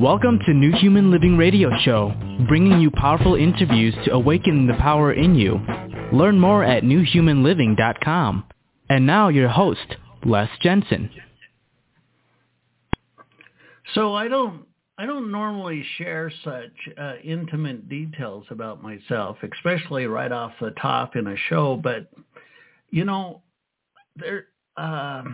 Welcome to New Human Living Radio Show, bringing you powerful interviews to awaken the power in you. Learn more at newhumanliving.com. And now your host, Les Jensen. So I don't I don't normally share such uh, intimate details about myself, especially right off the top in a show. But you know, there. Uh,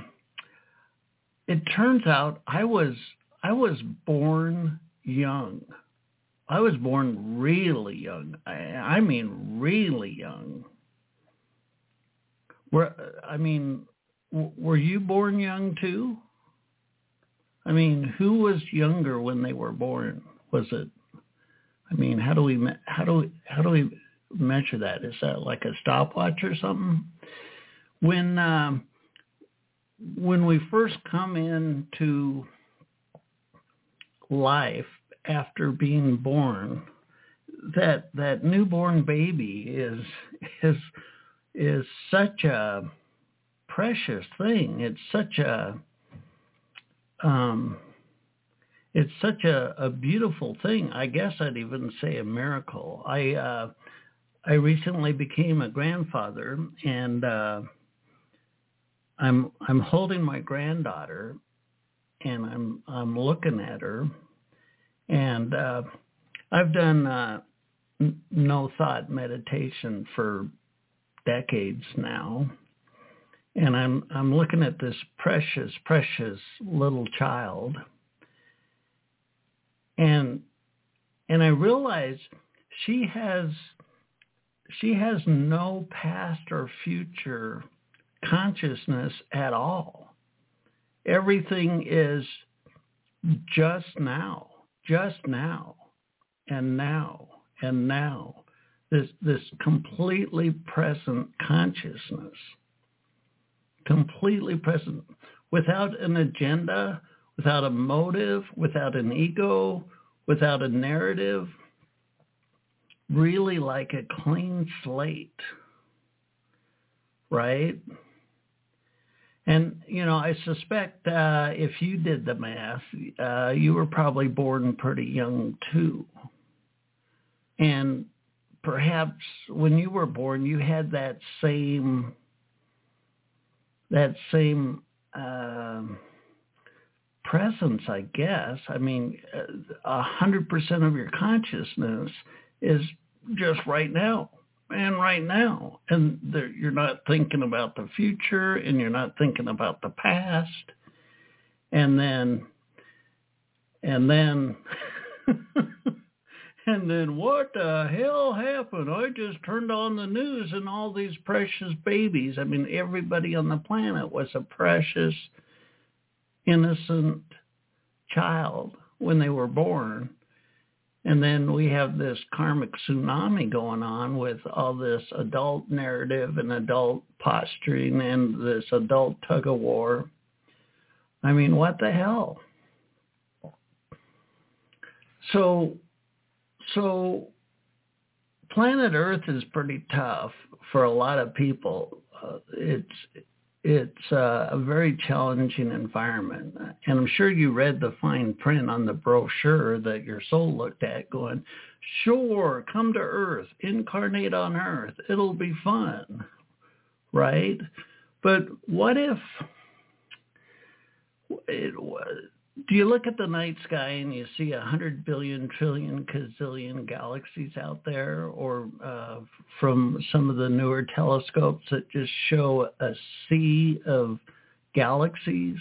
it turns out I was I was born young. I was born really young. I, I mean, really young. Were I mean, were you born young too? I mean, who was younger when they were born? Was it? I mean, how do we how do we how do we measure that? Is that like a stopwatch or something? When um, when we first come into life after being born, that that newborn baby is is is such a precious thing. It's such a um, it's such a, a beautiful thing. I guess I'd even say a miracle. I uh, I recently became a grandfather, and uh, I'm I'm holding my granddaughter, and I'm I'm looking at her, and uh, I've done uh, no thought meditation for decades now, and I'm I'm looking at this precious precious little child, and and I realize she has she has no past or future consciousness at all. Everything is just now, just now, and now, and now. This, this completely present consciousness, completely present, without an agenda, without a motive, without an ego, without a narrative, really like a clean slate, right? And, you know, I suspect uh, if you did the math, uh, you were probably born pretty young too. And perhaps when you were born, you had that same, that same uh, presence, I guess. I mean, a hundred percent of your consciousness is just right now and right now. And you're not thinking about the future and you're not thinking about the past. And then, and then, and then what the hell happened? I just turned on the news and all these precious babies. I mean, everybody on the planet was a precious, innocent child when they were born. And then we have this karmic tsunami going on with all this adult narrative and adult posturing and this adult tug of war. I mean, what the hell? So, so planet Earth is pretty tough for a lot of people. Uh, it's it's uh, a very challenging environment. And I'm sure you read the fine print on the brochure that your soul looked at going, sure, come to Earth, incarnate on Earth. It'll be fun, right? But what if it was, do you look at the night sky and you see a hundred billion trillion gazillion galaxies out there or uh, from some of the newer telescopes that just show a sea of galaxies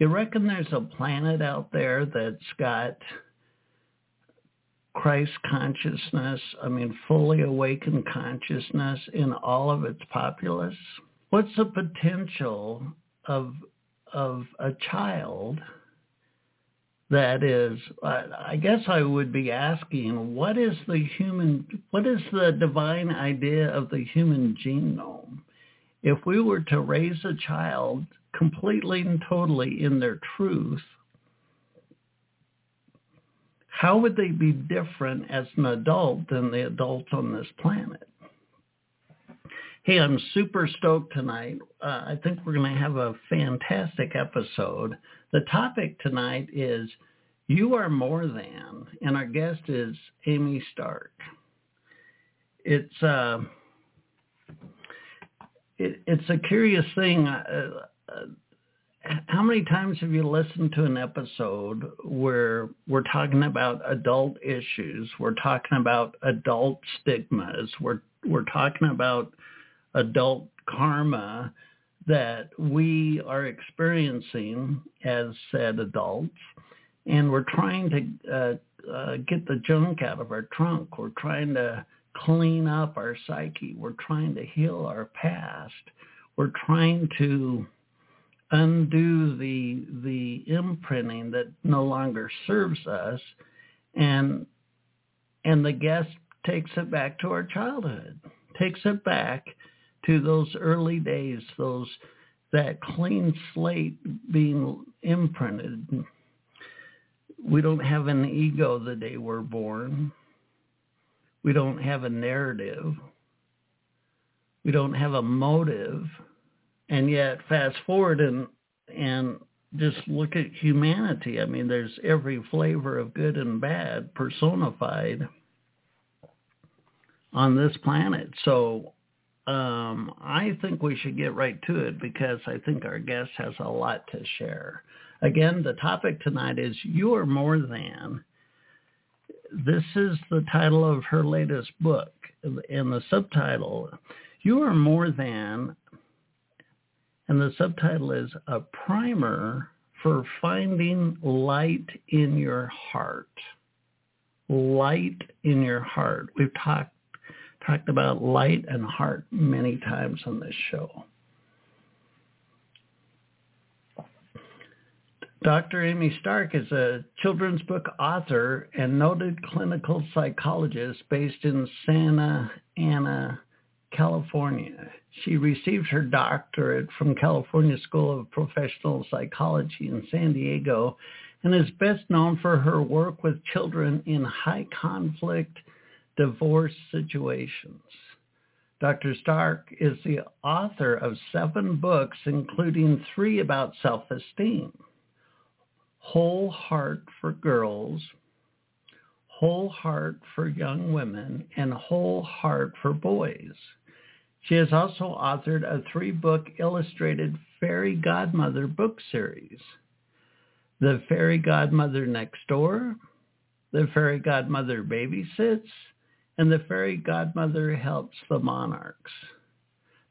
you reckon there's a planet out there that's got Christ consciousness, I mean fully awakened consciousness in all of its populace? What's the potential of of a child that is, I guess I would be asking, what is the human, what is the divine idea of the human genome? If we were to raise a child completely and totally in their truth, how would they be different as an adult than the adults on this planet? Hey, I'm super stoked tonight. Uh, I think we're going to have a fantastic episode. The topic tonight is You Are More Than, and our guest is Amy Stark. It's uh, it, it's a curious thing. Uh, uh, how many times have you listened to an episode where we're talking about adult issues, we're talking about adult stigmas, we're we're talking about adult karma that we are experiencing as said adults, and we're trying to uh, uh, get the junk out of our trunk. We're trying to clean up our psyche. We're trying to heal our past. We're trying to undo the the imprinting that no longer serves us and and the guest takes it back to our childhood takes it back to those early days those that clean slate being imprinted we don't have an ego the day we're born we don't have a narrative we don't have a motive and yet fast forward and and just look at humanity. I mean, there's every flavor of good and bad personified on this planet. So um, I think we should get right to it because I think our guest has a lot to share. Again, the topic tonight is You Are More Than. This is the title of her latest book. And the subtitle, You Are More Than and the subtitle is A Primer for Finding Light in Your Heart. Light in your heart. We've talked talked about light and heart many times on this show. Dr. Amy Stark is a children's book author and noted clinical psychologist based in Santa Ana, California. She received her doctorate from California School of Professional Psychology in San Diego and is best known for her work with children in high conflict divorce situations. Dr. Stark is the author of seven books, including three about self-esteem, Whole Heart for Girls, Whole Heart for Young Women, and Whole Heart for Boys. She has also authored a three-book illustrated fairy godmother book series. The Fairy Godmother Next Door, The Fairy Godmother Babysits, and The Fairy Godmother Helps the Monarchs.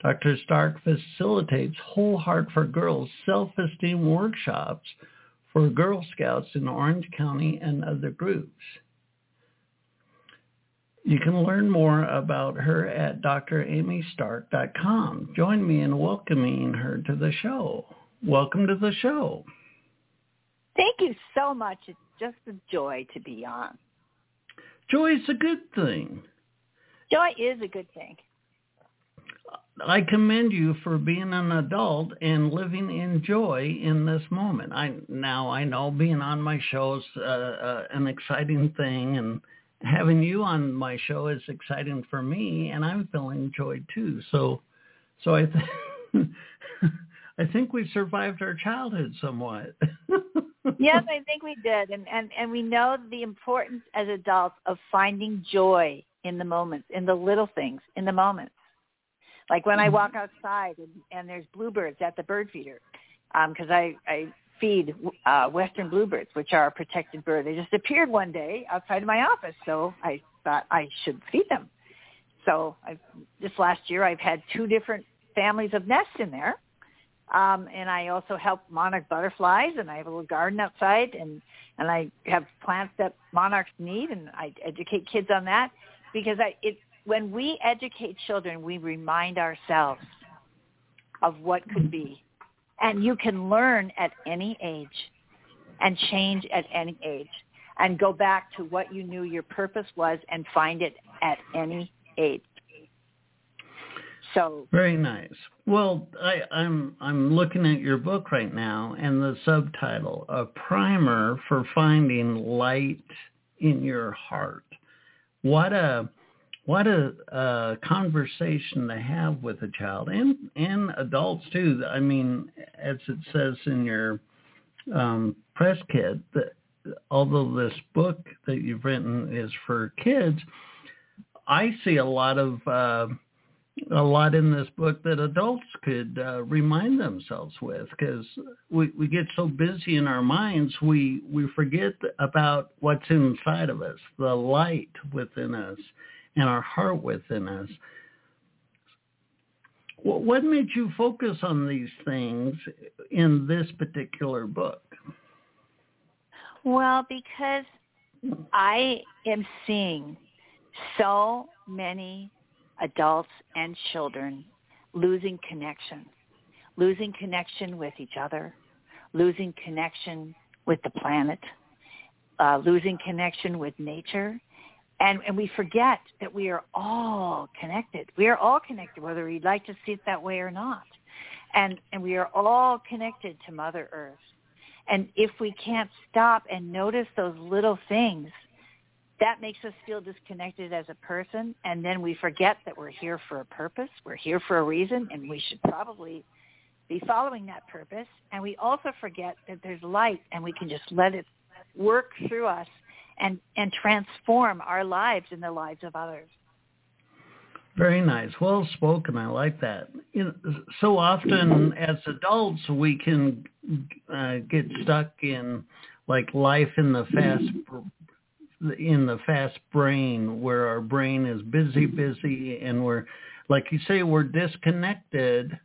Dr. Stark facilitates Whole Heart for Girls self-esteem workshops for Girl Scouts in Orange County and other groups. You can learn more about her at dramystark.com. Join me in welcoming her to the show. Welcome to the show. Thank you so much. It's just a joy to be on. Joy is a good thing. Joy is a good thing. I commend you for being an adult and living in joy in this moment. I now I know being on my show is uh, uh, an exciting thing, and having you on my show is exciting for me, and I'm feeling joy too. So, so I, th- I think we survived our childhood somewhat. yes, I think we did, and and and we know the importance as adults of finding joy in the moments, in the little things, in the moments. Like when I mm-hmm. walk outside and, and there's bluebirds at the bird feeder, because um, I I feed uh, western bluebirds, which are a protected bird. They just appeared one day outside of my office, so I thought I should feed them. So I've, this last year, I've had two different families of nests in there, um, and I also help monarch butterflies, and I have a little garden outside, and and I have plants that monarchs need, and I educate kids on that because I it when we educate children, we remind ourselves of what could be and you can learn at any age and change at any age and go back to what you knew your purpose was and find it at any age. So very nice. Well, I, I'm I'm looking at your book right now, and the subtitle: "A Primer for Finding Light in Your Heart." What a what a, a conversation to have with a child and and adults too. I mean, as it says in your um, press kit, that although this book that you've written is for kids, I see a lot of uh, a lot in this book that adults could uh, remind themselves with because we, we get so busy in our minds we we forget about what's inside of us the light within us and our heart within us. What made you focus on these things in this particular book? Well because i am seeing so many adults and children losing connection, losing connection with each other, losing connection with the planet, uh, losing connection with nature. And, and we forget that we are all connected. We are all connected, whether we'd like to see it that way or not. And, and we are all connected to Mother Earth. And if we can't stop and notice those little things – that makes us feel disconnected as a person and then we forget that we're here for a purpose we're here for a reason and we should probably be following that purpose. And we also forget that there's light and we can just let it work through us and and transform our lives and the lives of others. Very nice. Well spoken. I like that. You know, so often as adults we can uh, get stuck in like life in the fast in the fast brain where our brain is busy, mm-hmm. busy, and we're, like you say, we're disconnected.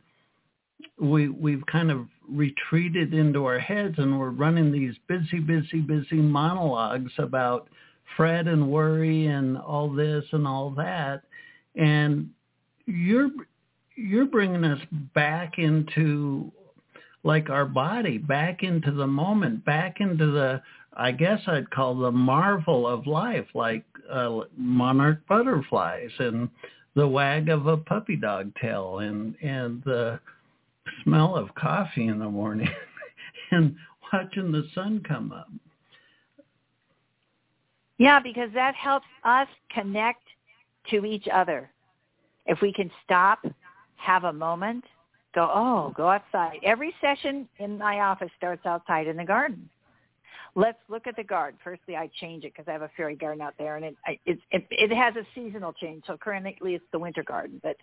We we've kind of retreated into our heads, and we're running these busy, busy, busy monologues about fret and worry and all this and all that, and you're you're bringing us back into like our body back into the moment, back into the I guess I'd call the marvel of life, like uh, monarch butterflies and the wag of a puppy dog tail and and the smell of coffee in the morning and watching the sun come up. Yeah, because that helps us connect to each other. If we can stop, have a moment, go, oh, go outside. Every session in my office starts outside in the garden let's look at the garden. Firstly, I change it because I have a fairy garden out there, and it, it it it has a seasonal change. So currently, it's the winter garden, but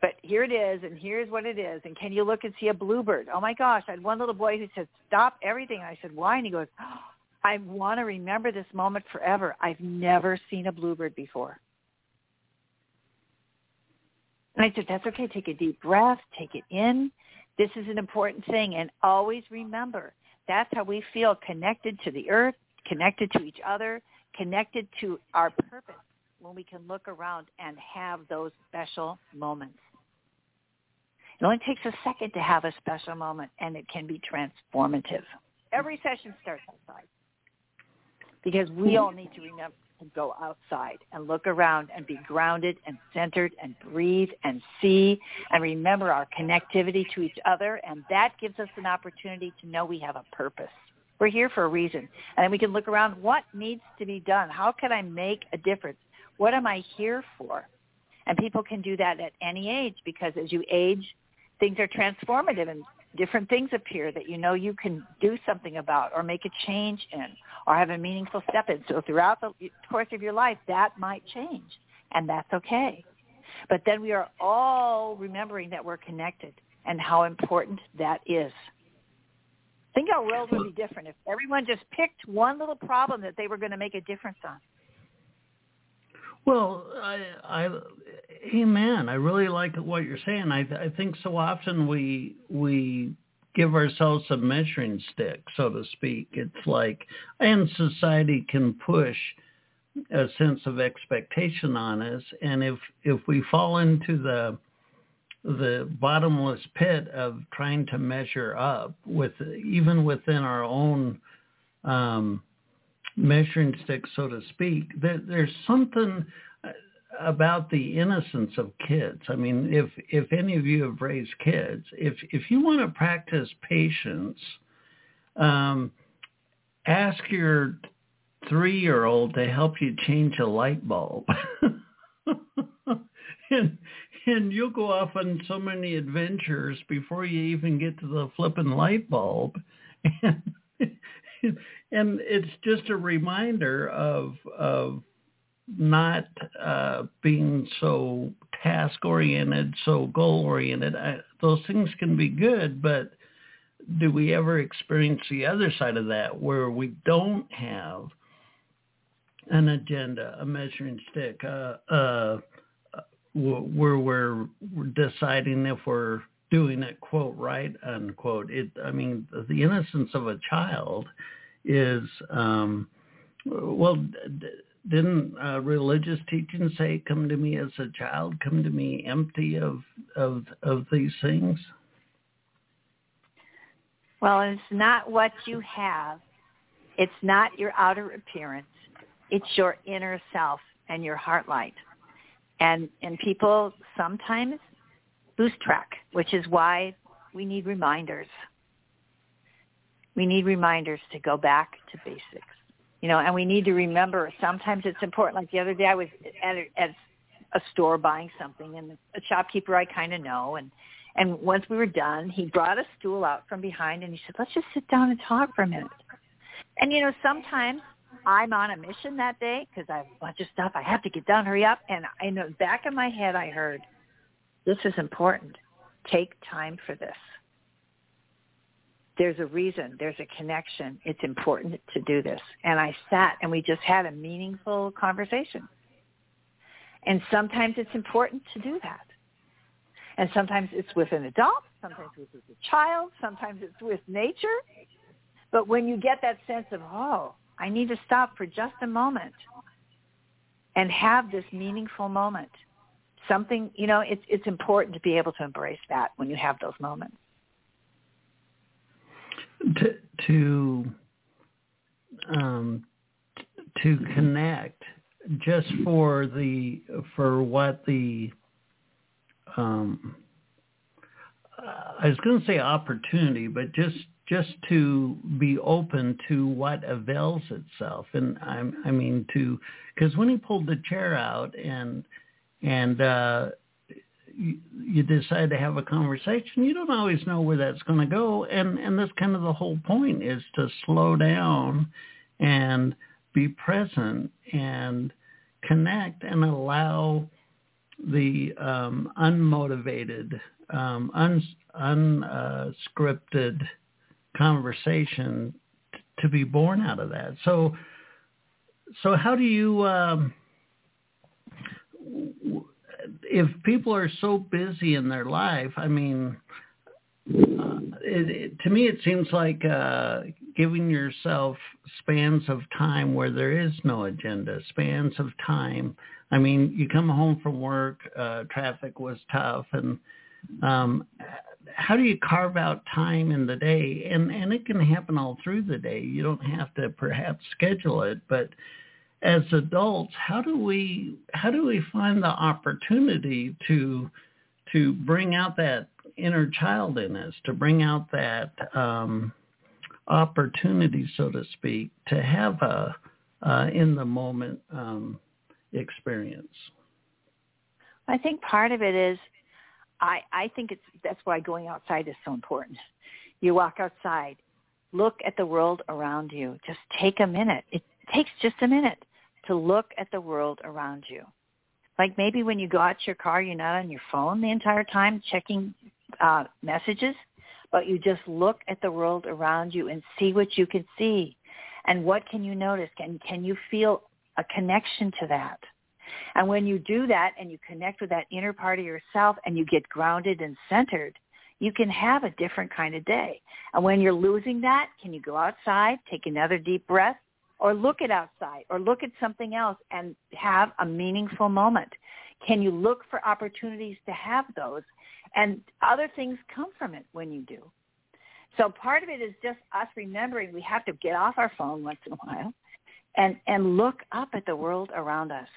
but here it is, and here's what it is. And can you look and see a bluebird? Oh my gosh! I had one little boy who said, "Stop everything." I said, "Why?" And he goes, oh, "I want to remember this moment forever. I've never seen a bluebird before." And I said, "That's okay. Take a deep breath. Take it in." This is an important thing, and always remember that's how we feel connected to the earth, connected to each other, connected to our purpose when we can look around and have those special moments. It only takes a second to have a special moment, and it can be transformative. Every session starts outside because we all need to remember and go outside and look around and be grounded and centered and breathe and see and remember our connectivity to each other. And that gives us an opportunity to know we have a purpose. We're here for a reason. And we can look around, what needs to be done? How can I make a difference? What am I here for? And people can do that at any age because as you age, things are transformative and different things appear that you know you can do something about or make a change in or have a meaningful step in. So throughout the course of your life, that might change, and that's okay. But then we are all remembering that we're connected and how important that is. Think our world would be different if everyone just picked one little problem that they were going to make a difference on. Well, I, I, amen. I really like what you're saying. I, I think so often we we give ourselves a measuring stick, so to speak. It's like, and society can push a sense of expectation on us, and if if we fall into the the bottomless pit of trying to measure up with even within our own um, measuring stick, so to speak. There, there's something uh, about the innocence of kids. I mean, if if any of you have raised kids, if if you want to practice patience, um, ask your three-year-old to help you change a light bulb. and and you'll go off on so many adventures before you even get to the flipping light bulb. and it's just a reminder of of not uh, being so task oriented, so goal oriented. Those things can be good, but do we ever experience the other side of that where we don't have an agenda, a measuring stick, uh, uh, where we're deciding if we're doing it quote right unquote. It i mean the innocence of a child is um well didn't uh, religious teachings say come to me as a child come to me empty of of of these things well it's not what you have. It's not your outer appearance. It's your inner self and your heart light. And and people sometimes lose track, which is why we need reminders. We need reminders to go back to basics. You know, and we need to remember sometimes it's important. Like the other day I was at a, at a store buying something and a shopkeeper I kind of know and and once we were done, he brought a stool out from behind and he said, "Let's just sit down and talk for a minute." And you know, sometimes I'm on a mission that day because I have a bunch of stuff I have to get done. Hurry up! And in the back of my head, I heard, "This is important. Take time for this." There's a reason. There's a connection. It's important to do this. And I sat and we just had a meaningful conversation. And sometimes it's important to do that. And sometimes it's with an adult, sometimes it's with a child, sometimes it's with nature. But when you get that sense of, oh, I need to stop for just a moment and have this meaningful moment. Something, you know, it's it's important to be able to embrace that when you have those moments. To to um, to connect just for the for what the um, I was going to say opportunity, but just just to be open to what avails itself. And I, I mean to, because when he pulled the chair out and and uh, you, you decide to have a conversation, you don't always know where that's going to go. And and that's kind of the whole point is to slow down and be present and connect and allow the um, unmotivated, um, un, unscripted conversation to be born out of that. So, so how do you, um, if people are so busy in their life, I mean, uh, it, it, to me, it seems like uh, giving yourself spans of time where there is no agenda, spans of time. I mean, you come home from work, uh, traffic was tough, and um, how do you carve out time in the day? And and it can happen all through the day. You don't have to perhaps schedule it, but as adults, how do we how do we find the opportunity to to bring out that inner child in us, to bring out that um, opportunity, so to speak, to have a uh, in the moment um, experience? I think part of it is I, I think it's that's why going outside is so important. You walk outside, look at the world around you. Just take a minute. It takes just a minute to look at the world around you. Like maybe when you go out to your car, you're not on your phone the entire time checking uh, messages, but you just look at the world around you and see what you can see. And what can you notice? Can, can you feel a connection to that? And when you do that and you connect with that inner part of yourself and you get grounded and centered, you can have a different kind of day. And when you're losing that, can you go outside, take another deep breath, or look at outside, or look at something else and have a meaningful moment? Can you look for opportunities to have those? And other things come from it when you do. So part of it is just us remembering we have to get off our phone once in a while and, and look up at the world around us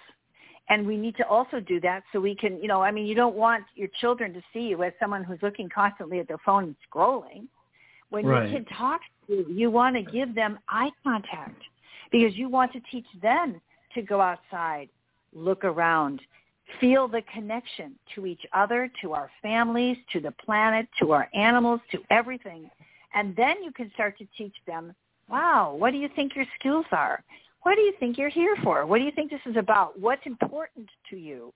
and we need to also do that so we can, you know, I mean, you don't want your children to see you as someone who's looking constantly at their phone and scrolling. When right. your kid talks to you, you want to give them eye contact because you want to teach them to go outside, look around, feel the connection to each other, to our families, to the planet, to our animals, to everything. And then you can start to teach them Wow, what do you think your skills are? What do you think you're here for? What do you think this is about? What's important to you?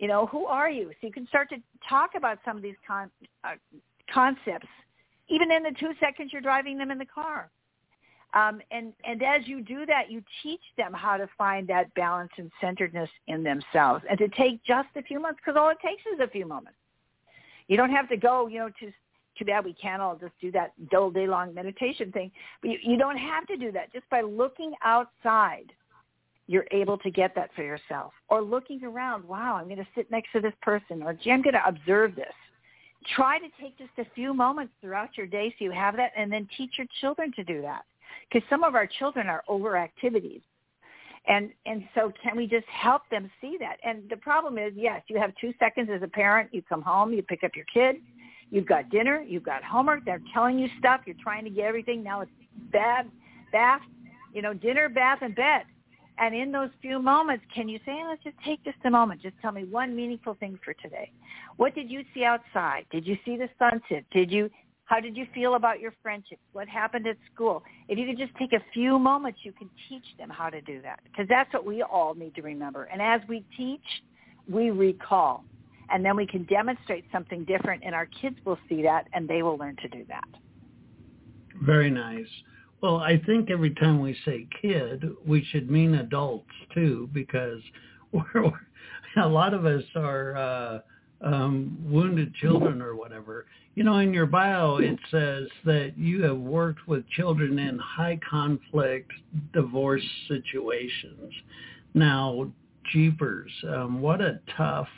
You know, who are you? So you can start to talk about some of these con- uh, concepts, even in the two seconds you're driving them in the car. Um, and and as you do that, you teach them how to find that balance and centeredness in themselves, and to take just a few months, because all it takes is a few moments. You don't have to go, you know, to too bad we can't all just do that dull day long meditation thing. But you, you don't have to do that. Just by looking outside, you're able to get that for yourself. Or looking around, wow, I'm going to sit next to this person, or gee, I'm going to observe this. Try to take just a few moments throughout your day so you have that, and then teach your children to do that. Because some of our children are overactivities. And and so can we just help them see that? And the problem is, yes, you have two seconds as a parent. You come home, you pick up your kid, You've got dinner, you've got homework, they're telling you stuff, you're trying to get everything. Now it's bath, bath, you know, dinner, bath, and bed. And in those few moments, can you say, let's just take just a moment. Just tell me one meaningful thing for today. What did you see outside? Did you see the sunset? Did you, how did you feel about your friendships? What happened at school? If you could just take a few moments, you can teach them how to do that. Because that's what we all need to remember. And as we teach, we recall and then we can demonstrate something different and our kids will see that and they will learn to do that. Very nice. Well, I think every time we say kid, we should mean adults too, because we're, a lot of us are uh, um, wounded children or whatever. You know, in your bio, it says that you have worked with children in high conflict divorce situations. Now, jeepers, um, what a tough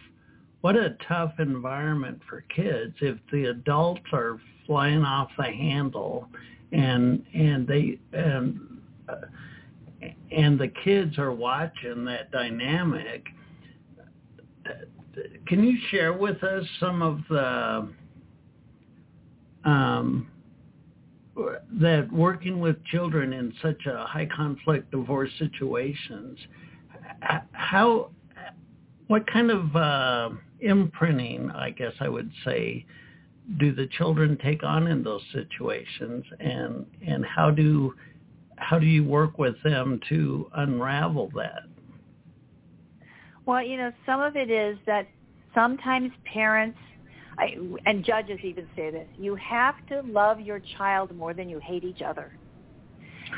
what a tough environment for kids if the adults are flying off the handle and and they and uh, and the kids are watching that dynamic can you share with us some of the um, that working with children in such a high conflict divorce situations how what kind of uh, imprinting, I guess I would say, do the children take on in those situations, and and how do how do you work with them to unravel that? Well, you know, some of it is that sometimes parents I, and judges even say this: you have to love your child more than you hate each other,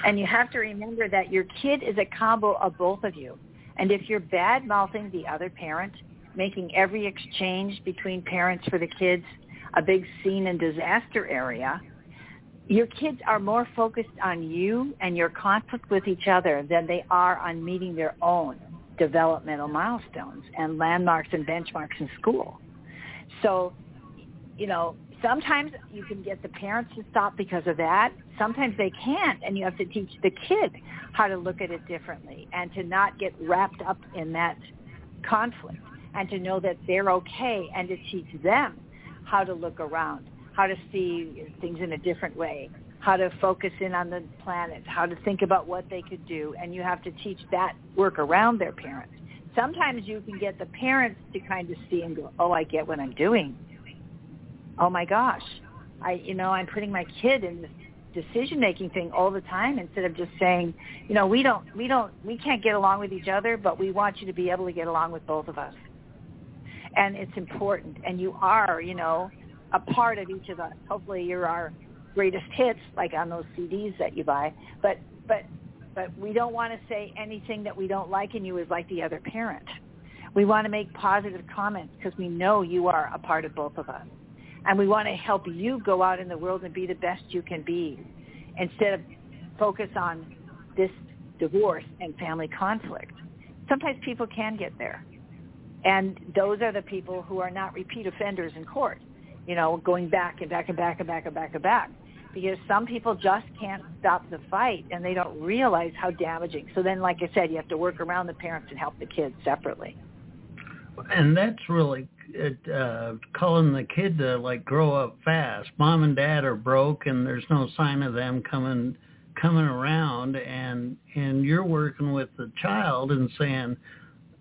and you have to remember that your kid is a combo of both of you. And if you're bad mouthing the other parent, making every exchange between parents for the kids a big scene and disaster area, your kids are more focused on you and your conflict with each other than they are on meeting their own developmental milestones and landmarks and benchmarks in school. So, you know, sometimes you can get the parents to stop because of that. Sometimes they can't, and you have to teach the kid how to look at it differently and to not get wrapped up in that conflict and to know that they're okay and to teach them how to look around, how to see things in a different way, how to focus in on the planet, how to think about what they could do. And you have to teach that work around their parents. Sometimes you can get the parents to kind of see and go, oh, I get what I'm doing. Oh my gosh, I, you know, I'm putting my kid in this decision making thing all the time instead of just saying, you know, we don't, we don't, we can't get along with each other, but we want you to be able to get along with both of us and it's important. And you are, you know, a part of each of us. Hopefully, you're our greatest hits, like on those CDs that you buy. But but but we don't want to say anything that we don't like in you is like the other parent. We want to make positive comments because we know you are a part of both of us. And we want to help you go out in the world and be the best you can be instead of focus on this divorce and family conflict. Sometimes people can get there. And those are the people who are not repeat offenders in court, you know, going back and back and back and back and back and back. Because some people just can't stop the fight and they don't realize how damaging. So then, like I said, you have to work around the parents and help the kids separately. And that's really uh, calling the kid to like grow up fast. Mom and dad are broke and there's no sign of them coming coming around and and you're working with the child and saying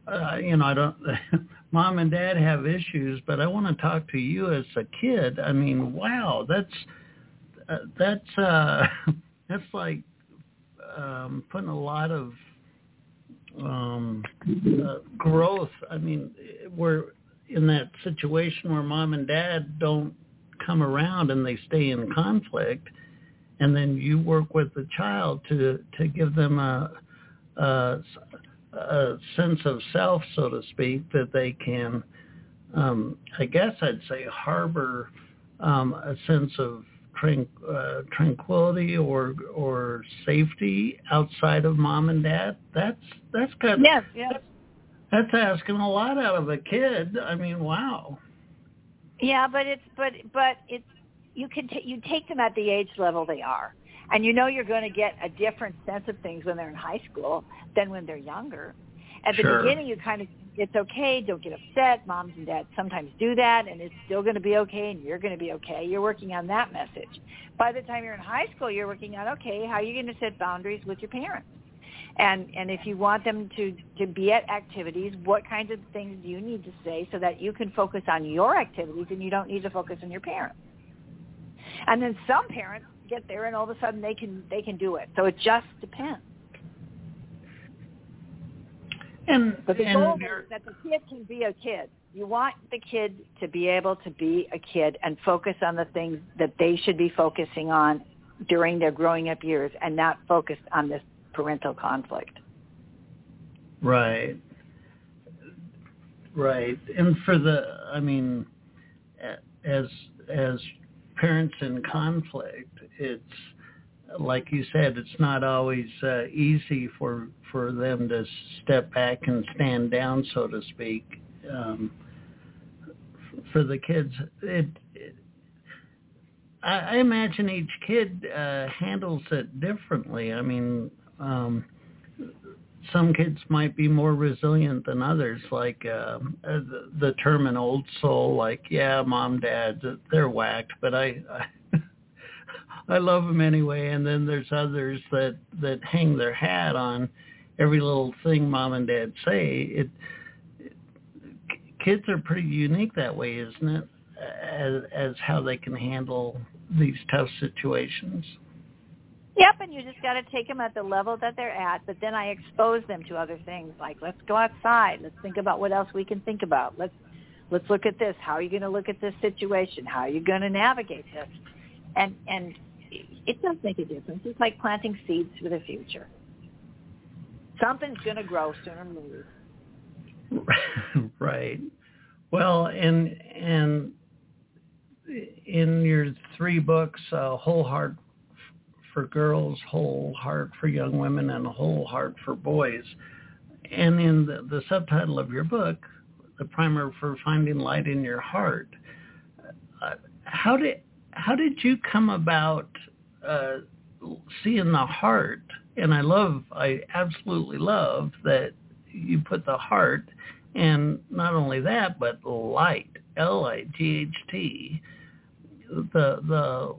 uh, you know, I don't, mom and dad have issues, but I want to talk to you as a kid. I mean, wow, that's, uh, that's, uh, that's like um, putting a lot of um, uh, growth. I mean, we're in that situation where mom and dad don't come around and they stay in conflict, and then you work with the child to to give them a, a, a sense of self, so to speak, that they can, um, I guess I'd say, harbor um, a sense of tran- uh, tranquility or or safety outside of mom and dad. That's that's kind of yes, yes. That's, that's asking a lot out of a kid. I mean, wow. Yeah, but it's but but it's you can t- you take them at the age level they are, and you know you're going to get a different sense of things when they're in high school than when they're younger. At the Sure. beginning, you kind of it's okay, don't get upset. Moms and dads sometimes do that, and it's still going to be okay, and you're going to be okay. You're working on that message. By the time you're in high school, you're working on okay, how are you going to set boundaries with your parents? And and if you want them to to be at activities, what kinds of things do you need to say so that you can focus on your activities and you don't need to focus on your parents? And then some parents get there and all of a sudden they can they can do it. So it just depends. And But the goal is that the kid can be a kid. You want the kid to be able to be a kid and focus on the things that they should be focusing on during their growing up years and not focused on this parental conflict. Right. Right. And for the, I mean, as as parents in conflict, it's like you said, it's not always uh, easy for for them to step back and stand down, so to speak. Um, for the kids, it, it I, I imagine each kid uh, handles it differently. I mean, um, some kids might be more resilient than others. Like uh, the, the term "an old soul," like yeah, mom, dad, they're whacked, but I, I, I love them anyway. And then there's others that that hang their hat on every little thing mom and dad say. It, it kids are pretty unique that way, isn't it? As as how they can handle these tough situations. Yep, and you just got to take them at the level that they're at. But then I expose them to other things, like let's go outside. Let's think about what else we can think about. Let's let's look at this. How are you going to look at this situation? How are you going to navigate this? And and it does make a difference. It's like planting seeds for the future. Something's going to grow sooner or later. right. Well, and and in your three books, uh, Whole Heart for Girls, Whole Heart for Young Women, and Whole Heart for Boys, and in the, the subtitle of your book, the primer for finding light in your heart. Uh, how did how did you come about uh, seeing the heart? And I love, I absolutely love that you put the heart, and not only that, but light, L-I-G-H-T, the the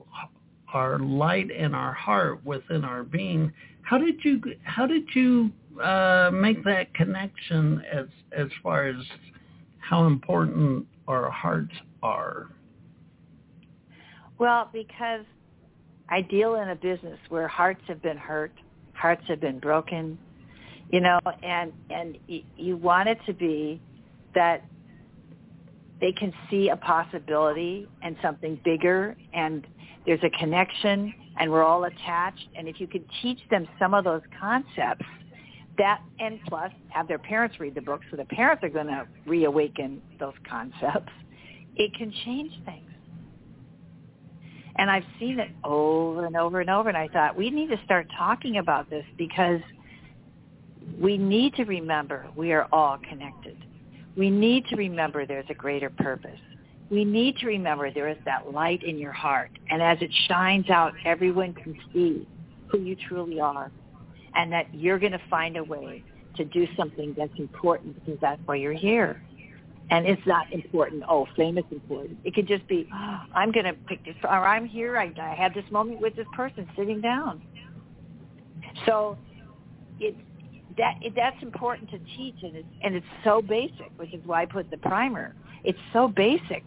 our light and our heart within our being. How did you how did you uh, make that connection as as far as how important our hearts are? Well, because I deal in a business where hearts have been hurt, hearts have been broken, you know, and and y- you want it to be that they can see a possibility and something bigger and there's a connection and we're all attached. And if you could teach them some of those concepts that and plus have their parents read the book so the parents are going to reawaken those concepts it can change things and I've seen it over and over and over and I thought we need to start talking about this because we need to remember we are all connected. We need to remember there's a greater purpose. We need to remember there is that light in your heart. And as it shines out, everyone can see who you truly are and that you're going to find a way to do something that's important because that's why you're here. And it's not important, oh, fame is important. It could just be, oh, I'm going to pick this, or I'm here, I, I had this moment with this person sitting down. So it's that it, that's important to teach, and it's and it's so basic, which is why I put the primer. It's so basic,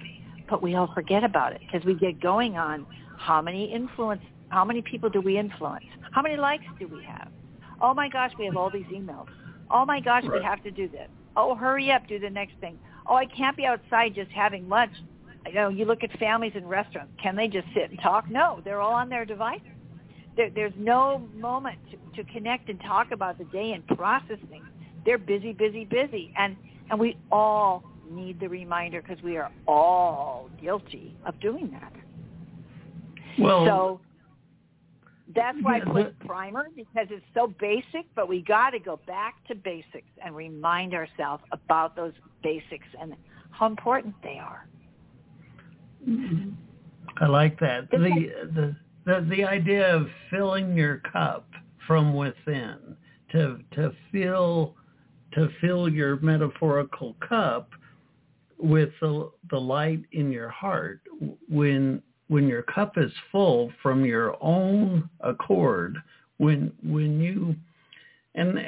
but we all forget about it because we get going on how many influence, how many people do we influence? How many likes do we have? Oh my gosh, we have all these emails. Oh my gosh, right. we have to do this. Oh, hurry up, do the next thing. Oh, I can't be outside just having lunch. You know, you look at families in restaurants. Can they just sit and talk? No, they're all on their devices. There, there's no moment to, to connect and talk about the day and process things. They're busy, busy, busy, and and we all need the reminder because we are all guilty of doing that. Well, so that's why I put primer because it's so basic, but we got to go back to basics and remind ourselves about those basics and how important they are. Mm-hmm. I like that. The, the the the idea of filling your cup from within to to fill to fill your metaphorical cup with the, the light in your heart when when your cup is full from your own accord when when you and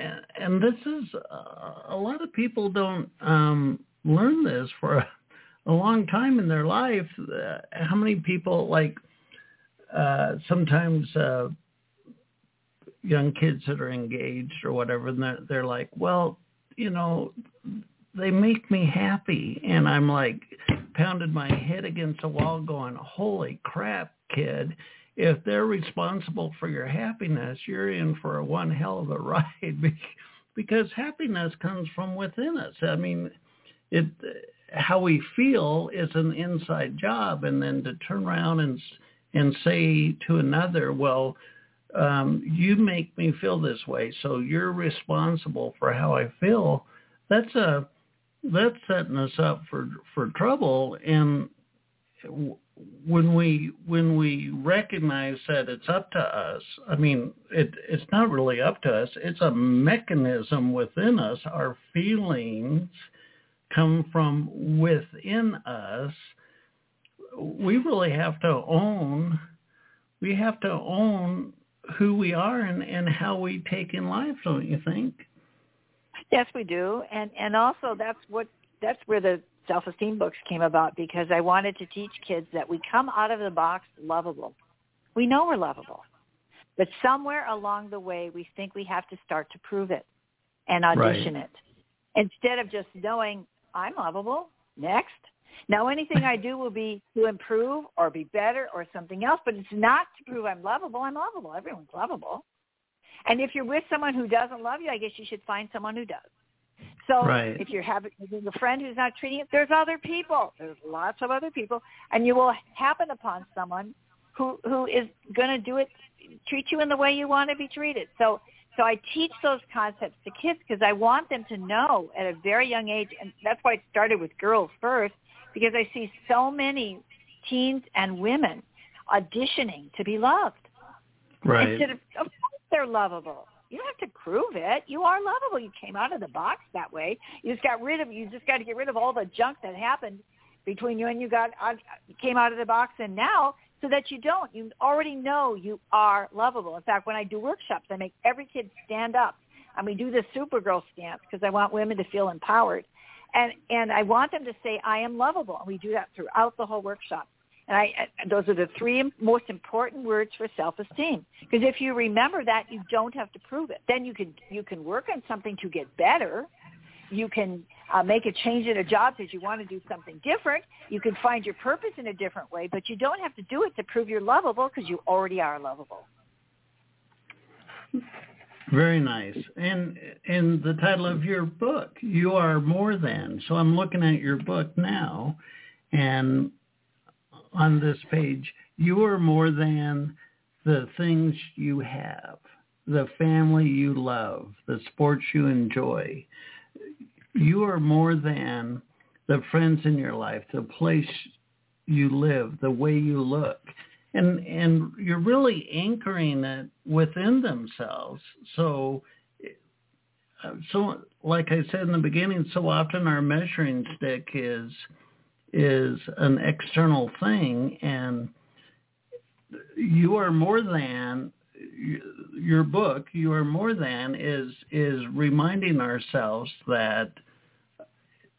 and this is uh, a lot of people don't um learn this for a, a long time in their life. Uh, how many people like uh sometimes uh young kids that are engaged or whatever and they're, they're like well you know they make me happy and i'm like pounded my head against the wall going holy crap kid. If they're responsible for your happiness you're in for a one hell of a ride. Because happiness comes from within us. I mean it how we feel is an inside job and then to turn around and and say to another well um you make me feel this way so you're responsible for how i feel that's a that's setting us up for for trouble. And when we when we recognize that it's up to us i mean it it's not really up to us. It's a mechanism within us. Our feelings come from within us. We really have to own we have to own who we are and and how we take in life don't you think Yes, we do, and and also that's what that's where the self-esteem books came about because I wanted to teach kids that we come out of the box lovable. We know we're lovable, but somewhere along the way we think we have to start to prove it and audition right. it instead of just knowing I'm lovable. Next. Now anything I do will be to improve or be better or something else, but it's not to prove I'm lovable. I'm lovable. Everyone's lovable. And if you're with someone who doesn't love you, I guess you should find someone who does. So right. if you're having a friend who's not treating it, there's other people. There's lots of other people, and you will happen upon someone who who is going to do it, treat you in the way you want to be treated. So so I teach those concepts to kids because I want them to know at a very young age, and that's why it started with girls first, because I see so many teens and women auditioning to be loved. Right. Instead of, of they're lovable. You don't have to prove it. You are lovable. You came out of the box that way. You just got rid of. You just got to get rid of all the junk that happened between you and you got uh, came out of the box and now so that you don't. You already know you are lovable. In fact, when I do workshops, I make every kid stand up, and we do the Supergirl stance because I want women to feel empowered, and and I want them to say I am lovable, and we do that throughout the whole workshop. And I, those are the three most important words for self-esteem. Because if you remember that, you don't have to prove it. Then you can you can work on something to get better. You can uh, make a change in a job because you want to do something different. You can find your purpose in a different way, but you don't have to do it to prove you're lovable because you already are lovable. Very nice. And in the title of your book, you are more than. So I'm looking at your book now, and on this page, you are more than the things you have, the family you love, the sports you enjoy. You are more than the friends in your life, the place you live, the way you look. And and you're really anchoring it within themselves. So uh, so like I said in the beginning, so often our measuring stick is is an external thing and you are more than your book you are more than is is reminding ourselves that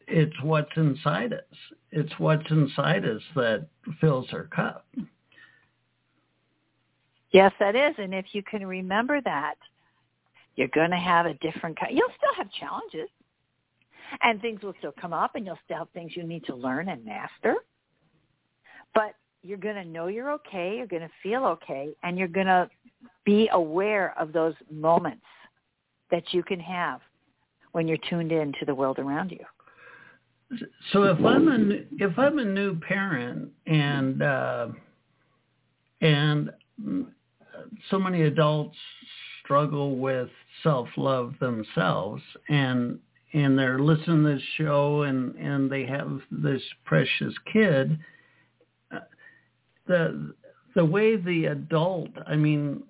it's what's inside us it's what's inside us that fills our cup Yes, that is. And if you can remember that, you're going to have a different. You'll still have challenges. And things will still come up and you'll still have things you need to learn and master. But you're going to know you're okay. You're going to feel okay. And you're going to be aware of those moments that you can have when you're tuned in to the world around you. So if I'm a if I'm a new parent and uh, and so many adults struggle with self-love themselves and and they're listening to this show and and they have this precious kid uh, the the way the adult i mean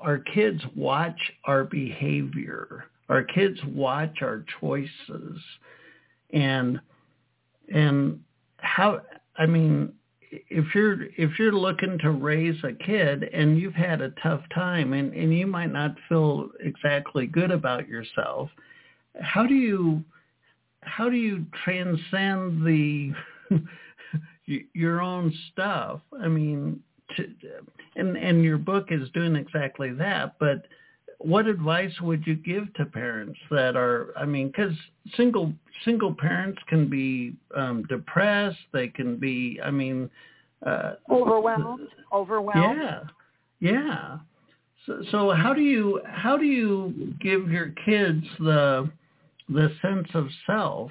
our kids watch our behavior. Our kids watch our choices. And and how i mean if you're if you're looking to raise a kid and you've had a tough time and, and you might not feel exactly good about yourself, how do you how do you transcend the your own stuff? I mean, to, and and your book is doing exactly that, but what advice would you give to parents that are i mean because single single parents can be um depressed they can be i mean uh overwhelmed? Overwhelmed? Yeah. Yeah. So so how do you how do you give your kids the the sense of self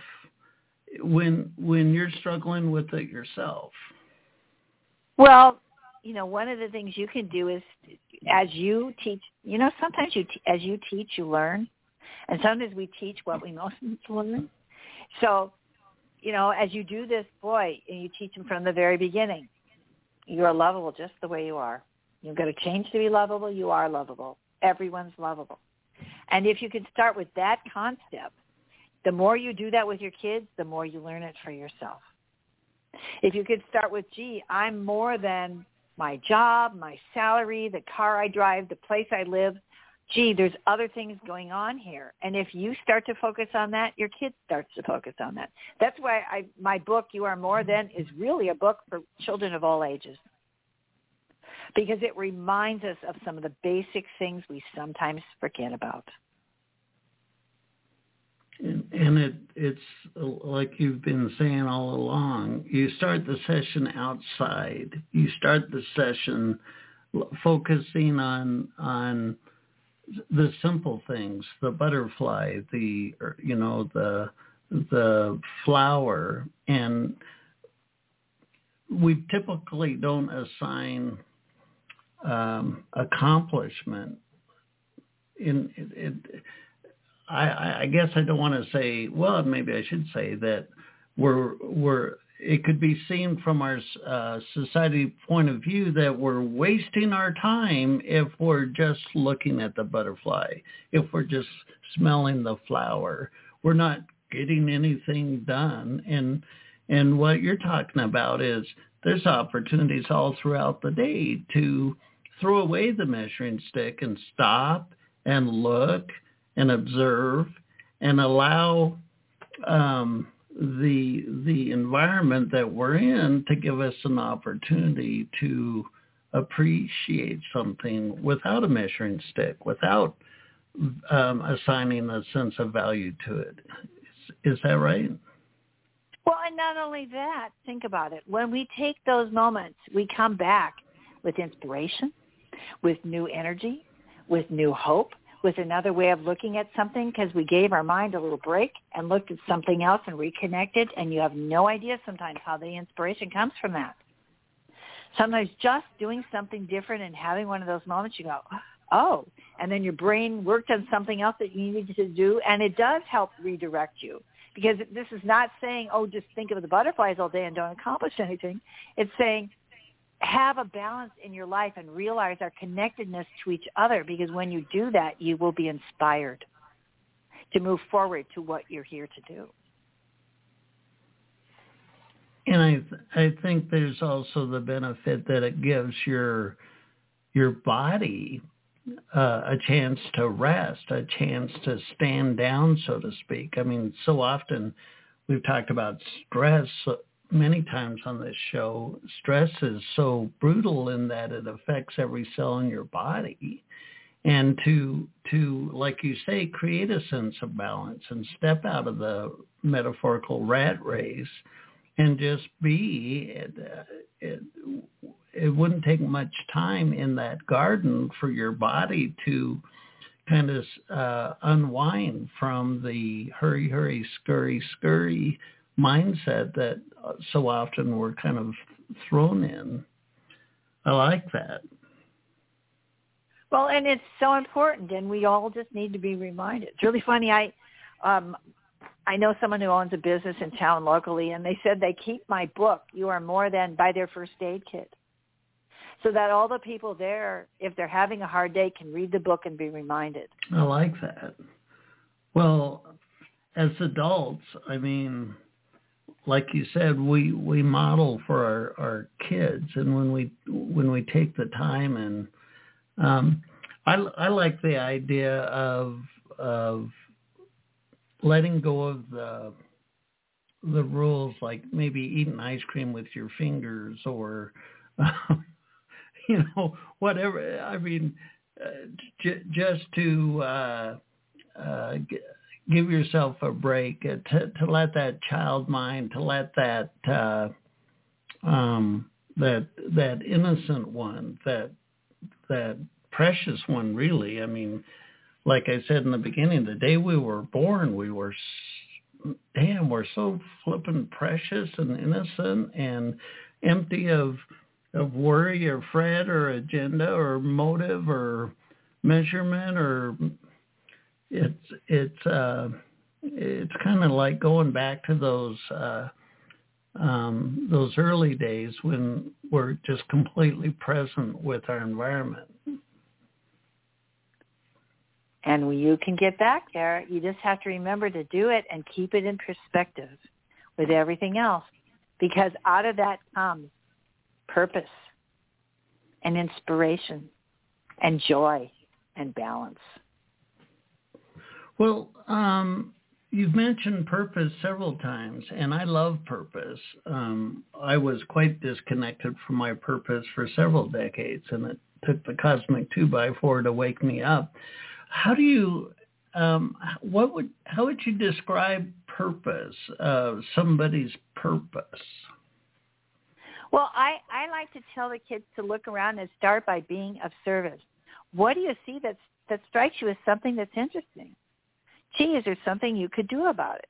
when when you're struggling with it yourself? Well you know one of the things you can do is as you teach, you know, sometimes you t- as you teach, you learn, and sometimes we teach what we most learn. So, you know, as you do this, boy, and you teach them from the very beginning, you are lovable just the way you are. You've got to change to be lovable. You are lovable. Everyone's lovable. And if you can start with that concept, the more you do that with your kids, the more you learn it for yourself. If you could start with, gee, I'm more than my job, my salary, the car I drive, the place I live. Gee, there's other things going on here. And if you start to focus on that, your kid starts to focus on that. That's why I, my book, You Are More Than, is really a book for children of all ages. Because it reminds us of some of the basic things we sometimes forget about. And, it it's like you've been saying all along. You start the session outside. You start the session focusing on on the simple things, the butterfly, the you know the the flower, and we typically don't assign um, accomplishment in it, it I, I guess I don't want to say, well, maybe I should say that we're, we're, it could be seen from our uh, society point of view that we're wasting our time if we're just looking at the butterfly, if we're just smelling the flower. We're not getting anything done. And, and what you're talking about is there's opportunities all throughout the day to throw away the measuring stick and stop and look and observe and allow um, the the environment that we're in to give us an opportunity to appreciate something without a measuring stick, without um, assigning a sense of value to it. Is, is that right? Well, and not only that, think about it. When we take those moments, we come back with inspiration, with new energy, with new hope, with another way of looking at something because we gave our mind a little break and looked at something else and reconnected and you have no idea sometimes how the inspiration comes from that. Sometimes just doing something different and having one of those moments you go, oh, and then your brain worked on something else that you needed to do and it does help redirect you because this is not saying, oh, just think of the butterflies all day and don't accomplish anything. It's saying, have a balance in your life and realize our connectedness to each other because when you do that, you will be inspired to move forward to what you're here to do. And I th- I think there's also the benefit that it gives your your body uh, a chance to rest, a chance to stand down, so to speak. I mean, so often we've talked about stress many times on this show, stress is so brutal in that it affects every cell in your body. And to to like you say, create a sense of balance and step out of the metaphorical rat race and just be. It, it, it wouldn't take much time in that garden for your body to kind of uh, unwind from the hurry, hurry, scurry, scurry mindset that so often we're kind of thrown in. I like that. Well, and it's so important, and we all just need to be reminded. It's really funny. I, um, I know someone who owns a business in town locally, and they said they keep my book. You are more than by their first aid kit so that all the people there, if they're having a hard day, can read the book and be reminded. I like that. Well, as adults, I mean, like you said, we we model for our our kids, and when we when we take the time and um, I I like the idea of of letting go of the the rules, like maybe eating ice cream with your fingers or you know, whatever. I mean, uh, j- just to uh, uh, give yourself a break, uh, to, to let that child mind, to let that uh, um, that that innocent one, that that precious one, really. I mean, like I said in the beginning, the day we were born, we were damn, we're so flippin' precious and innocent and empty of of worry or fret or agenda or motive or measurement or it's it's uh it's kind of like going back to those uh um those early days when we're just completely present with our environment and you can get back there you just have to remember to do it and keep it in perspective with everything else because out of that comes purpose and inspiration and joy and balance. Well, um, you've mentioned purpose several times, and I love purpose. Um, I was quite disconnected from my purpose for several decades, and it took the cosmic two by four to wake me up. How do you, um, what would, how would you describe purpose? Uh, somebody's purpose. Well, I, I like to tell the kids to look around and start by being of service. What do you see that's, that strikes you as something that's interesting? Gee, is there something you could do about it?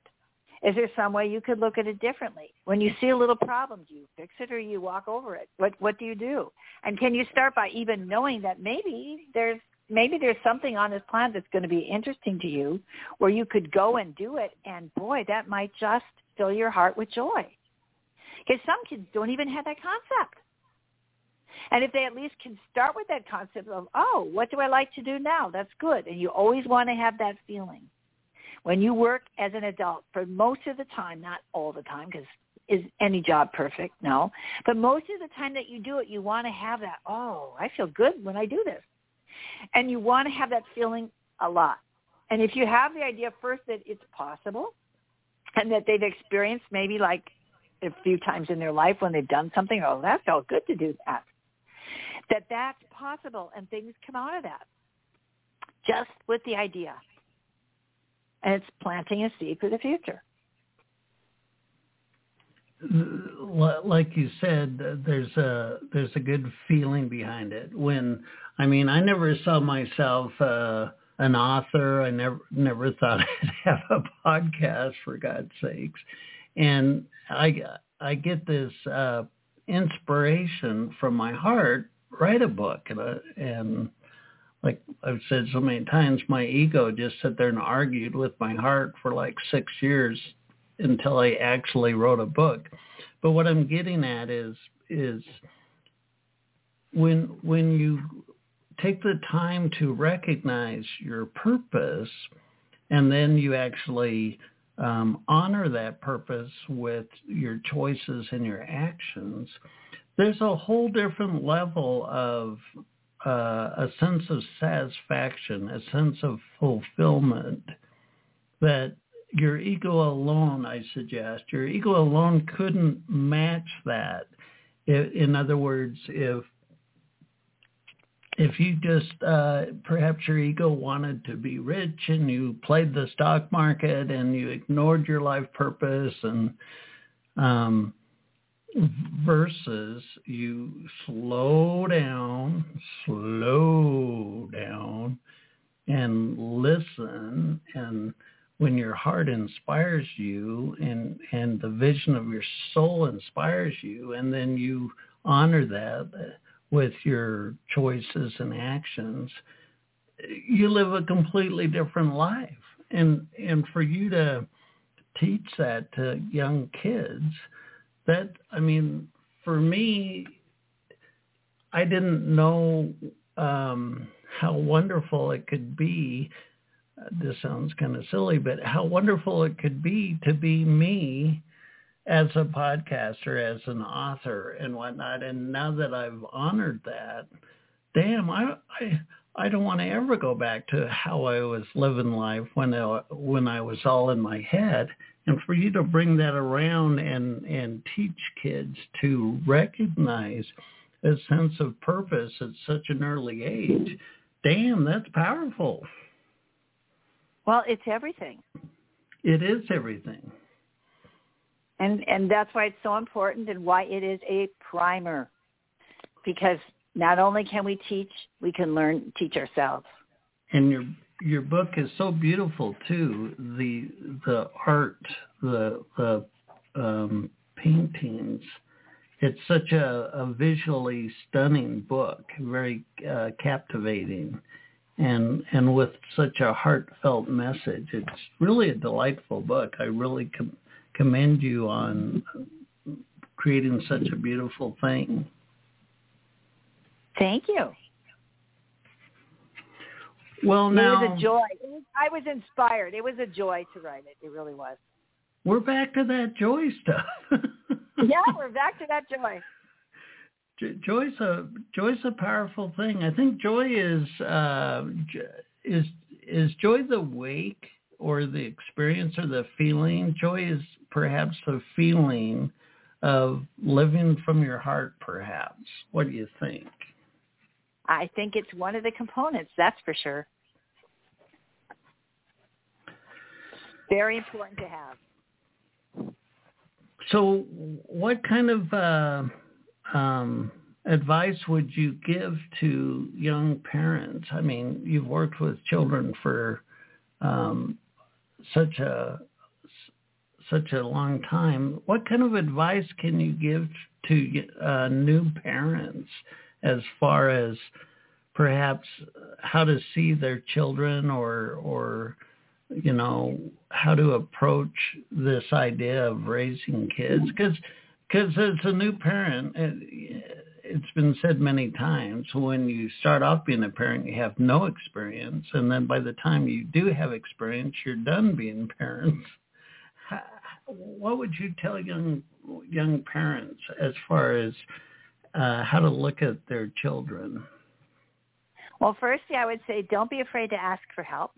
Is there some way you could look at it differently? When you see a little problem, do you fix it or you walk over it? What what do you do? And can you start by even knowing that maybe there's maybe there's something on this planet that's going to be interesting to you where you could go and do it and boy, that might just fill your heart with joy. Because some kids don't even have that concept. And if they at least can start with that concept of, oh, what do I like to do now? That's good. And you always want to have that feeling. When you work as an adult, for most of the time, not all the time, because is any job perfect? No. But most of the time that you do it, you want to have that, oh, I feel good when I do this. And you want to have that feeling a lot. And if you have the idea first that it's possible and that they've experienced maybe like a few times in their life when they've done something, oh, that felt good to do that. That that's possible and things come out of that just with the idea. And it's planting a seed for the future. Like you said, there's a there's a good feeling behind it. When I mean, I never saw myself uh, an author. I never never thought I'd have a podcast for God's sakes and I I get this uh, inspiration from my heart. Write a book, and uh, and like I've said so many times, my ego just sat there and argued with my heart for like six years until I actually wrote a book. But what I'm getting at is is when when you take the time to recognize your purpose and then you actually um, honor that purpose with your choices and your actions, there's a whole different level of uh, a sense of satisfaction, a sense of fulfillment that your ego alone, I suggest, your ego alone couldn't match that. In other words, if if you just uh, perhaps your ego wanted to be rich and you played the stock market and you ignored your life purpose and um, versus you slow down, slow down and listen. And when your heart inspires you and and the vision of your soul inspires you and then you honor that with your choices and actions you live a completely different life. And and for you to teach that to young kids that i mean for me i didn't know um how wonderful it could be this sounds kind of silly, but how wonderful it could be to be me as a podcaster, as an author and whatnot. And now that I've honored that, damn, I, I, I don't want to ever go back to how I was living life when I, when I was all in my head. And for you to bring that around and, and teach kids to recognize a sense of purpose at such an early age, damn, that's powerful. Well, it's everything. It is everything. And and that's why it's so important and why it is a primer. Because not only can we teach, we can learn teach ourselves. And your your book is so beautiful too. The the art, the the um, paintings. It's such a, a visually stunning book, very uh, captivating and and with such a heartfelt message. It's really a delightful book. I really com- commend you on creating such a beautiful thing. Thank you. Well, now it was a joy. Was, I was inspired. It was a joy to write it. It really was. We're back to that joy stuff. yeah, we're back to that joy joy's a joy's a powerful thing. I think joy is uh, is is joy the wake or the experience or the feeling. Joy is perhaps the feeling of living from your heart. Perhaps. What do you think? I think it's one of the components. That's for sure. Very important to have. So, what kind of uh, um, advice would you give to young parents? I mean, you've worked with children for um, such a such a long time. What kind of advice can you give to uh, new parents as far as perhaps how to see their children or or you know how to approach this idea of raising kids because because as a new parent, it, it's been said many times, when you start off being a parent, you have no experience. And then by the time you do have experience, you're done being parents. What would you tell young young parents as far as uh, how to look at their children? Well, firstly, I would say don't be afraid to ask for help.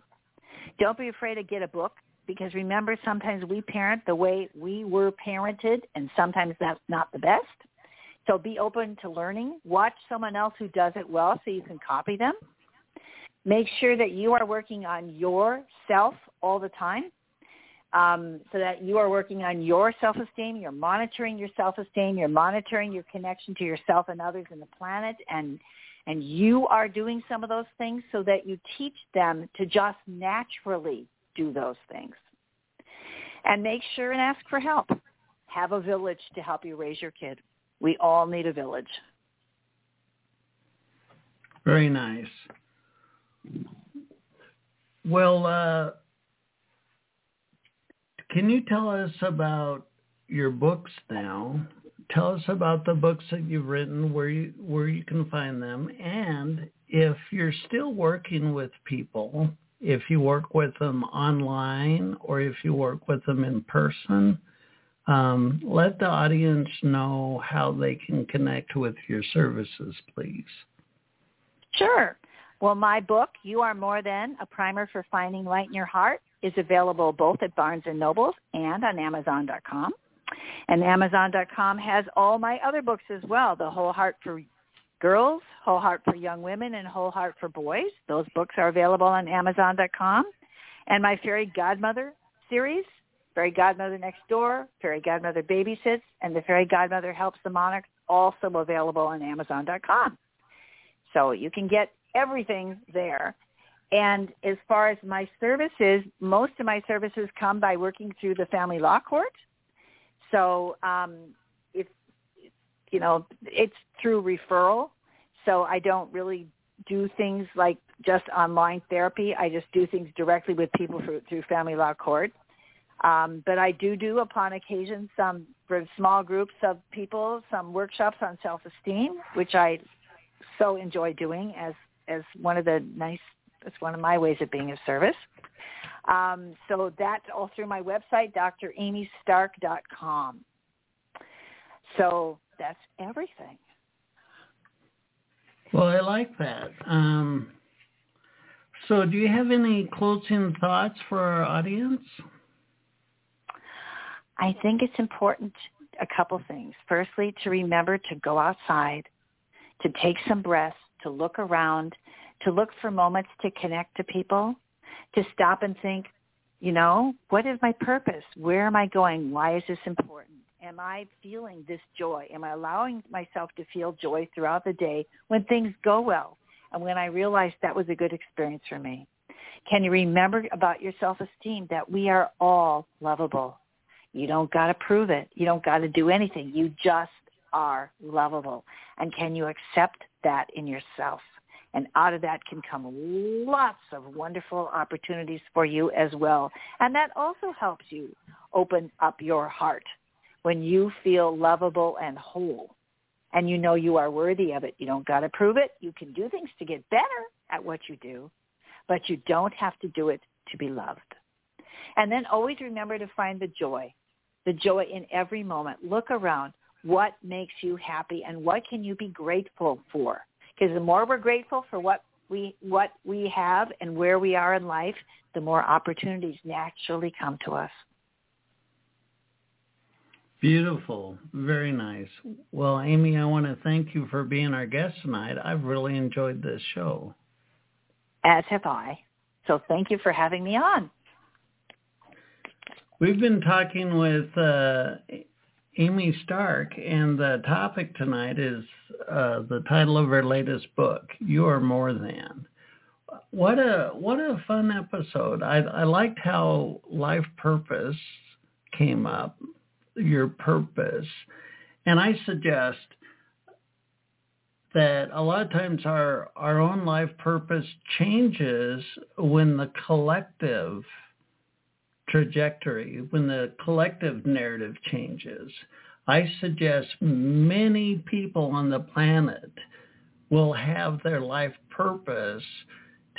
Don't be afraid to get a book because remember, sometimes we parent the way we were parented, and sometimes that's not the best. So be open to learning. Watch someone else who does it well so you can copy them. Make sure that you are working on yourself all the time um, so that you are working on your self-esteem. You're monitoring your self-esteem. You're monitoring your connection to yourself and others in the planet. And, and you are doing some of those things so that you teach them to just naturally do those things. And make sure and ask for help. Have a village to help you raise your kid. We all need a village. Very nice. Well, uh, can you tell us about your books now? Tell us about the books that you've written, where you where you can find them, and if you're still working with people if you work with them online or if you work with them in person, um, let the audience know how they can connect with your services, please. Sure. Well, my book, You Are More Than, A Primer for Finding Light in Your Heart, is available both at Barnes & Nobles and on Amazon.com. And Amazon.com has all my other books as well, The Whole Heart for Girls, Whole Heart for Young Women, and Whole Heart for Boys. Those books are available on Amazon.com. And my Fairy Godmother series, Fairy Godmother Next Door, Fairy Godmother Babysits, and The Fairy Godmother Helps the Monarchs, also available on Amazon.com. So you can get everything there. And as far as my services, most of my services come by working through the family law court. So um, if you know, it's through referral. So I don't really do things like just online therapy. I just do things directly with people through, through family law court. Um, but I do do upon occasion some for small groups of people, some workshops on self-esteem, which I so enjoy doing as as one of the nice it's one of my ways of being of service. Um, so that's all through my website, dramystark.com. So that's everything. Well, I like that. Um, so do you have any closing thoughts for our audience? I think it's important, a couple things. Firstly, to remember to go outside, to take some breaths, to look around, to look for moments to connect to people, to stop and think, you know, what is my purpose? Where am I going? Why is this important? Am I feeling this joy? Am I allowing myself to feel joy throughout the day when things go well and when I realize that was a good experience for me? Can you remember about your self-esteem that we are all lovable? You don't got to prove it. You don't got to do anything. You just are lovable. And can you accept that in yourself? And out of that can come lots of wonderful opportunities for you as well. And that also helps you open up your heart when you feel lovable and whole and you know you are worthy of it. You don't got to prove it. You can do things to get better at what you do, but you don't have to do it to be loved. And then always remember to find the joy, the joy in every moment. Look around. What makes you happy and what can you be grateful for? Because the more we're grateful for what we what we have and where we are in life, the more opportunities naturally come to us. Beautiful. Very nice. Well, Amy, I want to thank you for being our guest tonight. I've really enjoyed this show. As have I. So thank you for having me on. We've been talking with uh, Amy Stark, and the topic tonight is uh, the title of her latest book, "You Are More Than." What a what a fun episode! I, I liked how life purpose came up, your purpose, and I suggest that a lot of times our our own life purpose changes when the collective trajectory, when the collective narrative changes, I suggest many people on the planet will have their life purpose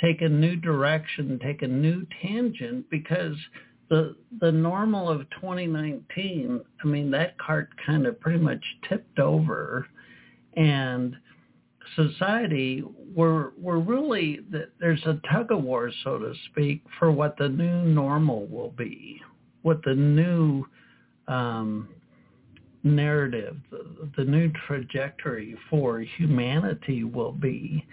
take a new direction, take a new tangent because the the normal of 2019, I mean that cart kind of pretty much tipped over and society, we're we're really there's a tug of war, so to speak, for what the new normal will be, what the new um, narrative, the, the new trajectory for humanity will be.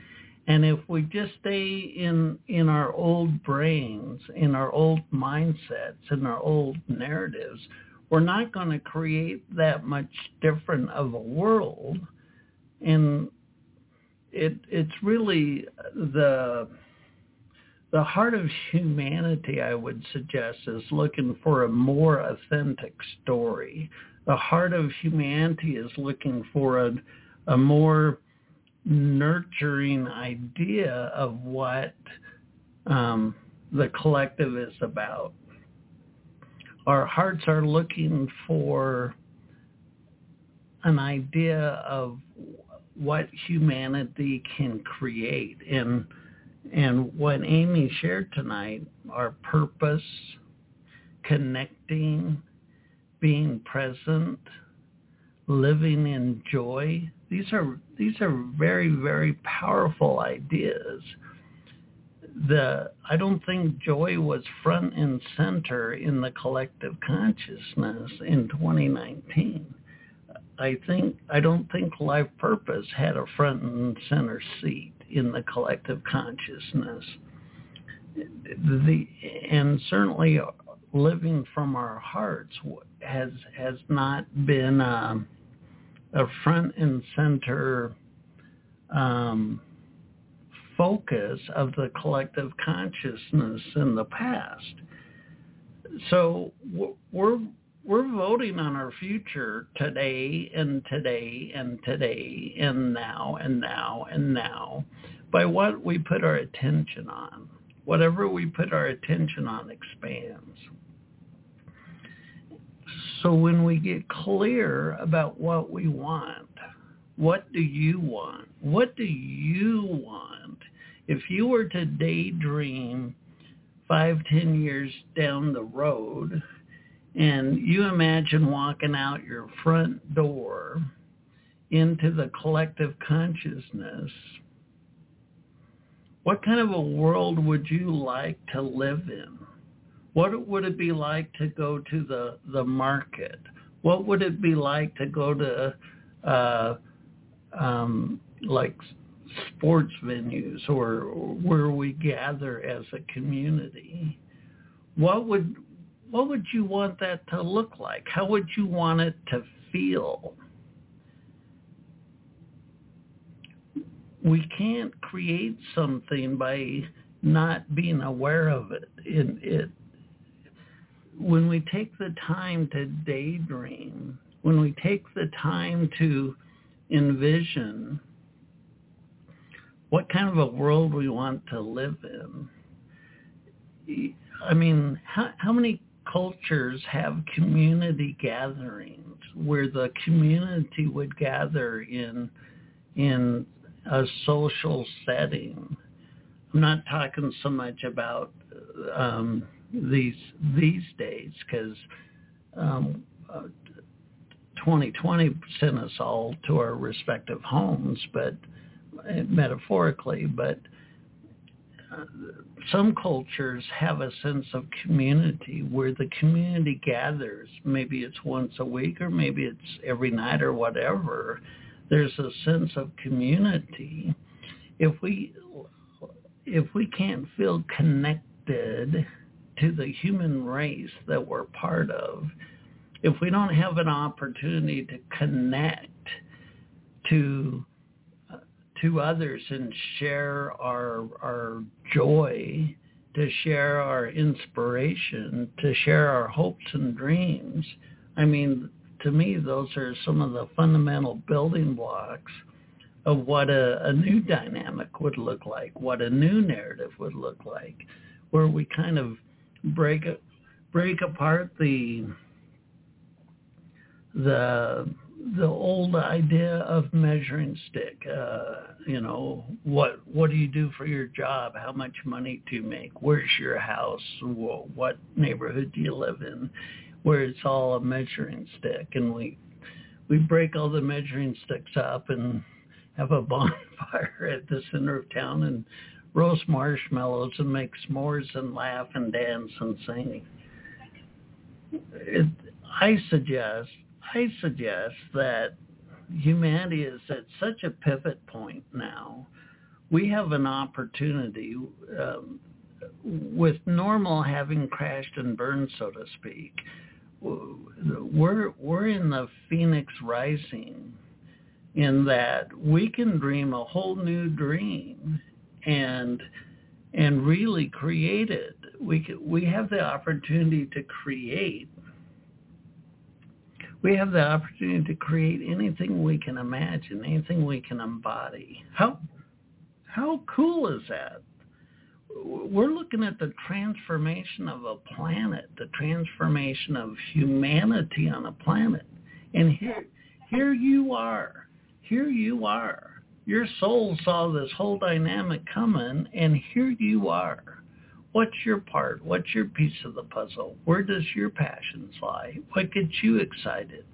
And if we just stay in in our old brains, in our old mindsets, in our old narratives, we're not going to create that much different of a world. And it it's really the the heart of humanity, I would suggest, is looking for a more authentic story. The heart of humanity is looking for a, a more nurturing idea of what um, the collective is about. Our hearts are looking for an idea of what humanity can create and and what Amy shared tonight, our purpose, connecting, being present, living in joy. These are these are very very powerful ideas the I don't think joy was front and center in the collective consciousness in 2019. I think I don't think life purpose had a front and center seat in the collective consciousness. The and certainly living from our hearts has has not been um, a front and center um, focus of the collective consciousness in the past. So we're we're voting on our future today and today and today and now and now and now by what we put our attention on. Whatever we put our attention on expands. So when we get clear about what we want, what do you want? What do you want? If you were to daydream five, ten years down the road, and you imagine walking out your front door into the collective consciousness, what kind of a world would you like to live in? What would it be like to go to the, the market? What would it be like to go to uh, um, like sports venues or where we gather as a community? What would what would you want that to look like? How would you want it to feel? We can't create something by not being aware of it. it, it when we take the time to daydream, when we take the time to envision what kind of a world we want to live in. I mean, how, how many cultures have community gatherings where the community would gather in in a social setting? I'm not talking so much about um, these these days because um, uh, 2020 sent us all to our respective homes, but metaphorically, but some cultures have a sense of community where the community gathers. Maybe it's once a week or maybe it's every night or whatever. There's a sense of community. If we if we can't feel connected to the human race that we're part of, if we don't have an opportunity to connect to to others and share our our joy, to share our inspiration, to share our hopes and dreams, I mean, to me, those are some of the fundamental building blocks of what a, a new dynamic would look like, what a new narrative would look like, where we kind of break break apart the the the old idea of measuring stick. Uh, you know, what what do you do for your job? How much money do you make? Where's your house? What neighborhood do you live in? Where it's all a measuring stick, and we we break all the measuring sticks up and have a bonfire at the center of town and roast marshmallows and make s'mores and laugh and dance and sing. It, I suggest, I suggest that humanity is at such a pivot point now. We have an opportunity um, with normal having crashed and burned, so to speak. We're we're in the phoenix rising, in that we can dream a whole new dream and and really create it. We we have the opportunity to create. We have the opportunity to create anything we can imagine, anything we can embody. How how cool is that? We're looking at the transformation of a planet, the transformation of humanity on a planet. And here here you are. Here you are your soul saw this whole dynamic coming, and here you are. What's your part? What's your piece of the puzzle? Where does your passions lie? What gets you excited?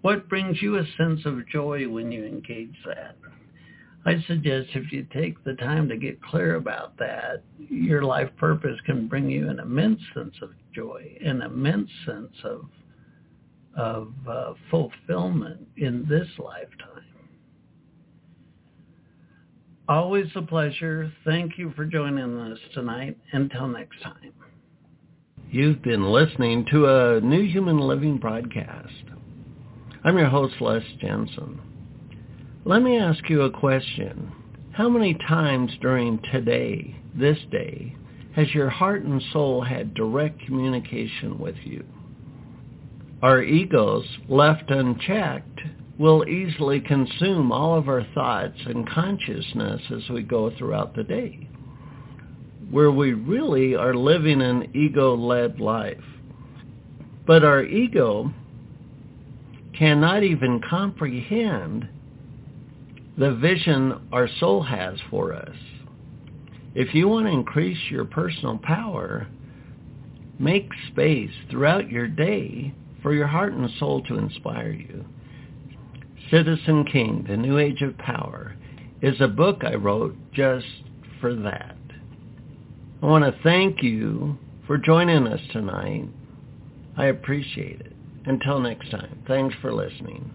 What brings you a sense of joy when you engage that? I suggest if you take the time to get clear about that, your life purpose can bring you an immense sense of joy, an immense sense of of uh, fulfillment in this lifetime. Always a pleasure. Thank you for joining us tonight. Until next time. You've been listening to a New Human Living broadcast. I'm your host, Les Jensen. Let me ask you a question. How many times during today, this day, has your heart and soul had direct communication with you? Our egos, left unchecked, will easily consume all of our thoughts and consciousness as we go throughout the day, where we really are living an ego-led life. But our ego cannot even comprehend the vision our soul has for us. If you want to increase your personal power, make space throughout your day for your heart and soul to inspire you. Citizen King, The New Age of Power, is a book I wrote just for that. I want to thank you for joining us tonight. I appreciate it. Until next time, thanks for listening.